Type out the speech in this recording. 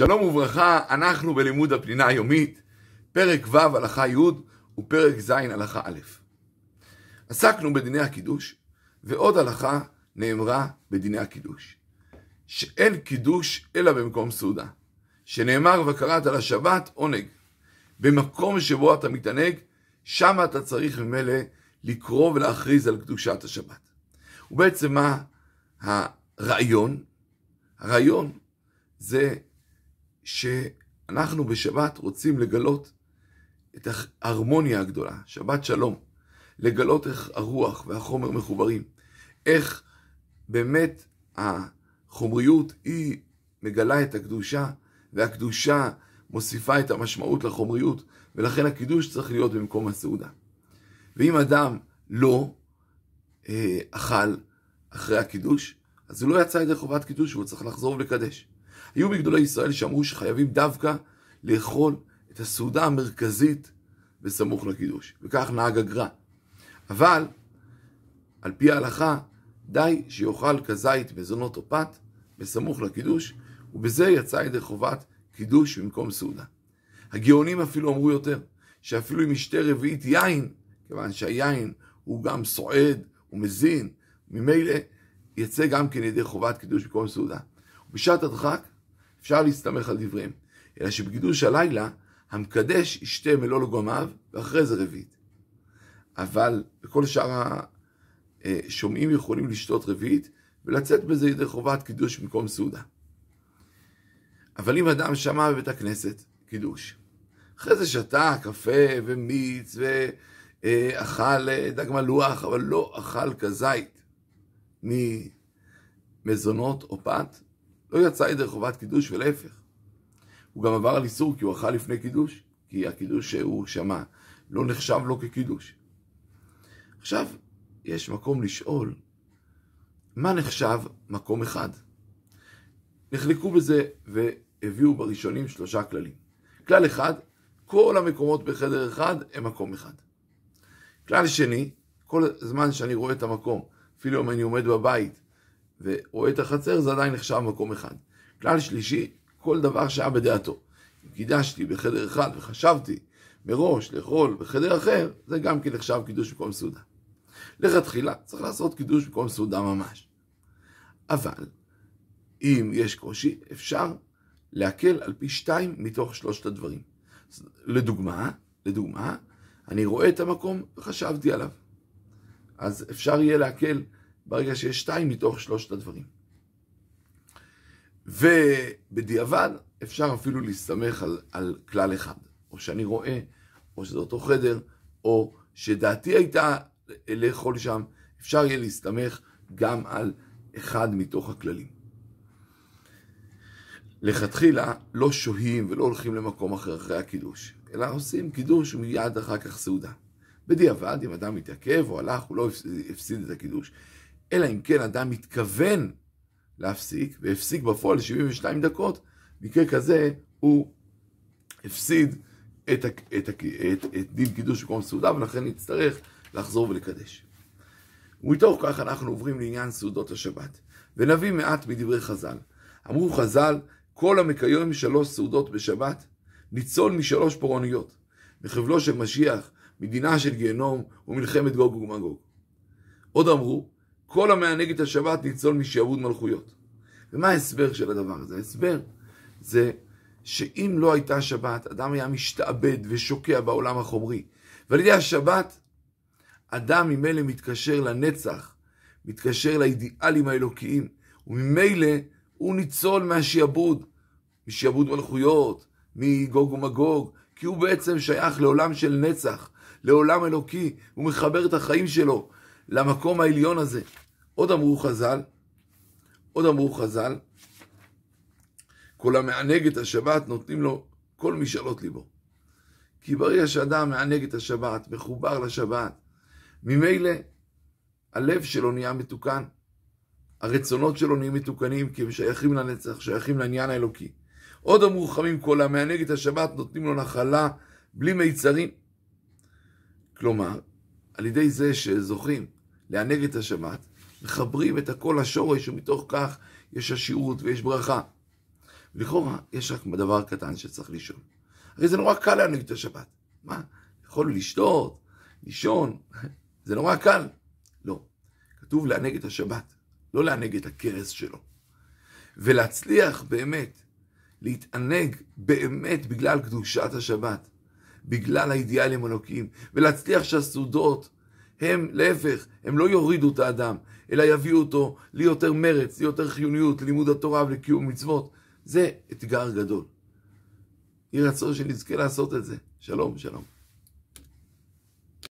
שלום וברכה, אנחנו בלימוד הפנינה היומית, פרק ו' הלכה י' ופרק ז' הלכה א'. עסקנו בדיני הקידוש, ועוד הלכה נאמרה בדיני הקידוש. שאין קידוש אלא במקום סעודה. שנאמר וקראת לשבת עונג. במקום שבו אתה מתענג, שם אתה צריך ממילא לקרוא ולהכריז על קדושת השבת. ובעצם מה הרעיון? הרעיון זה שאנחנו בשבת רוצים לגלות את ההרמוניה הגדולה, שבת שלום, לגלות איך הרוח והחומר מחוברים, איך באמת החומריות היא מגלה את הקדושה, והקדושה מוסיפה את המשמעות לחומריות, ולכן הקידוש צריך להיות במקום הסעודה. ואם אדם לא אה, אכל אחרי הקידוש, אז הוא לא יצא ידי חובת קידוש והוא צריך לחזור ולקדש. היו מגדולי ישראל שאמרו שחייבים דווקא לאכול את הסעודה המרכזית בסמוך לקידוש, וכך נהג הגר"א. אבל, על פי ההלכה, די שיאכל כזית מזונות או פת בסמוך לקידוש, ובזה יצא ידי חובת קידוש במקום סעודה. הגאונים אפילו אמרו יותר, שאפילו אם ישתה רביעית יין, כיוון שהיין הוא גם סועד, הוא מזין, ממילא יצא גם כן ידי חובת קידוש במקום סעודה. ובשעת הדחק אפשר להסתמך על דבריהם, אלא שבקידוש הלילה המקדש ישתה מלוא לגומיו, ואחרי זה רביעית. אבל בכל שאר השומעים יכולים לשתות רביעית, ולצאת בזה ידי חובת קידוש במקום סעודה. אבל אם אדם שמע בבית הכנסת קידוש, אחרי זה שתה קפה ומיץ ואכל דג מלוח, אבל לא אכל כזית ממזונות או פת, לא יצא ידי חובת קידוש ולהפך. הוא גם עבר על איסור כי הוא אכל לפני קידוש, כי הקידוש שהוא שמע לא נחשב לו כקידוש. עכשיו, יש מקום לשאול, מה נחשב מקום אחד? נחלקו בזה והביאו בראשונים שלושה כללים. כלל אחד, כל המקומות בחדר אחד הם מקום אחד. כלל שני, כל זמן שאני רואה את המקום, אפילו אם אני עומד בבית ורואה את החצר, זה עדיין נחשב מקום אחד. כלל שלישי, כל דבר שהיה בדעתו. אם קידשתי בחדר אחד וחשבתי מראש לאכול בחדר אחר, זה גם כן נחשב קידוש במקום סעודה. לכתחילה צריך לעשות קידוש במקום סעודה ממש. אבל אם יש קושי, אפשר להקל על פי שתיים מתוך שלושת הדברים. לדוגמה, לדוגמה, אני רואה את המקום וחשבתי עליו. אז אפשר יהיה להקל ברגע שיש שתיים מתוך שלושת הדברים. ובדיעבד אפשר אפילו להסתמך על, על כלל אחד, או שאני רואה, או שזה אותו חדר, או שדעתי הייתה לאכול שם, אפשר יהיה להסתמך גם על אחד מתוך הכללים. לכתחילה לא שוהים ולא הולכים למקום אחר אחרי הקידוש, אלא עושים קידוש ומיד אחר כך סעודה. בדיעבד, אם אדם מתעכב או הלך, הוא לא הפסיד את הקידוש. אלא אם כן אדם מתכוון להפסיק, והפסיק בפועל 72 דקות, במקרה כזה הוא הפסיד את, את, את, את, את דין קידוש במקום סעודה, ולכן נצטרך לחזור ולקדש. ומתוך כך אנחנו עוברים לעניין סעודות השבת, ונביא מעט מדברי חז"ל. אמרו חז"ל, כל המקיים שלוש סעודות בשבת, ניצול משלוש פורענויות, מחבלו של משיח, מדינה של גיהנום ומלחמת גוג ומגוג. עוד אמרו, כל המענג את השבת ניצול משעבוד מלכויות. ומה ההסבר של הדבר הזה? ההסבר זה שאם לא הייתה שבת, אדם היה משתעבד ושוקע בעולם החומרי. ועל ידי השבת, אדם ממילא מתקשר לנצח, מתקשר לאידיאלים האלוקיים, וממילא הוא ניצול מהשעבוד, משעבוד מלכויות, מגוג ומגוג, כי הוא בעצם שייך לעולם של נצח, לעולם אלוקי, הוא מחבר את החיים שלו למקום העליון הזה. עוד אמרו חז"ל, עוד אמרו חז"ל, כל המענג את השבת נותנים לו כל משאלות ליבו. כי ברגע שאדם מענג את השבת, מחובר לשבת, ממילא הלב שלו נהיה מתוקן, הרצונות שלו נהיים מתוקנים, כי הם שייכים לנצח, שייכים לעניין האלוקי. עוד אמרו חכמים, כל המענג את השבת נותנים לו נחלה בלי מיצרים. כלומר, על ידי זה שזוכים לענג את השבת, מחברים את הכל לשורש, ומתוך כך יש עשירות ויש ברכה. לכאורה, יש רק דבר קטן שצריך לשאול. הרי זה נורא קל להנהיג את השבת. מה? יכול לשתות, לישון, זה נורא קל. לא. כתוב לענג את השבת, לא לענג את הכרס שלו. ולהצליח באמת, להתענג באמת בגלל קדושת השבת, בגלל האידיאלים אלוקים, ולהצליח שהסעודות הם, להפך, הם לא יורידו את האדם, אלא יביאו אותו ליותר מרץ, ליותר חיוניות, ללימוד התורה ולקיום מצוות. זה אתגר גדול. יהי רצון שנזכה לעשות את זה. שלום, שלום.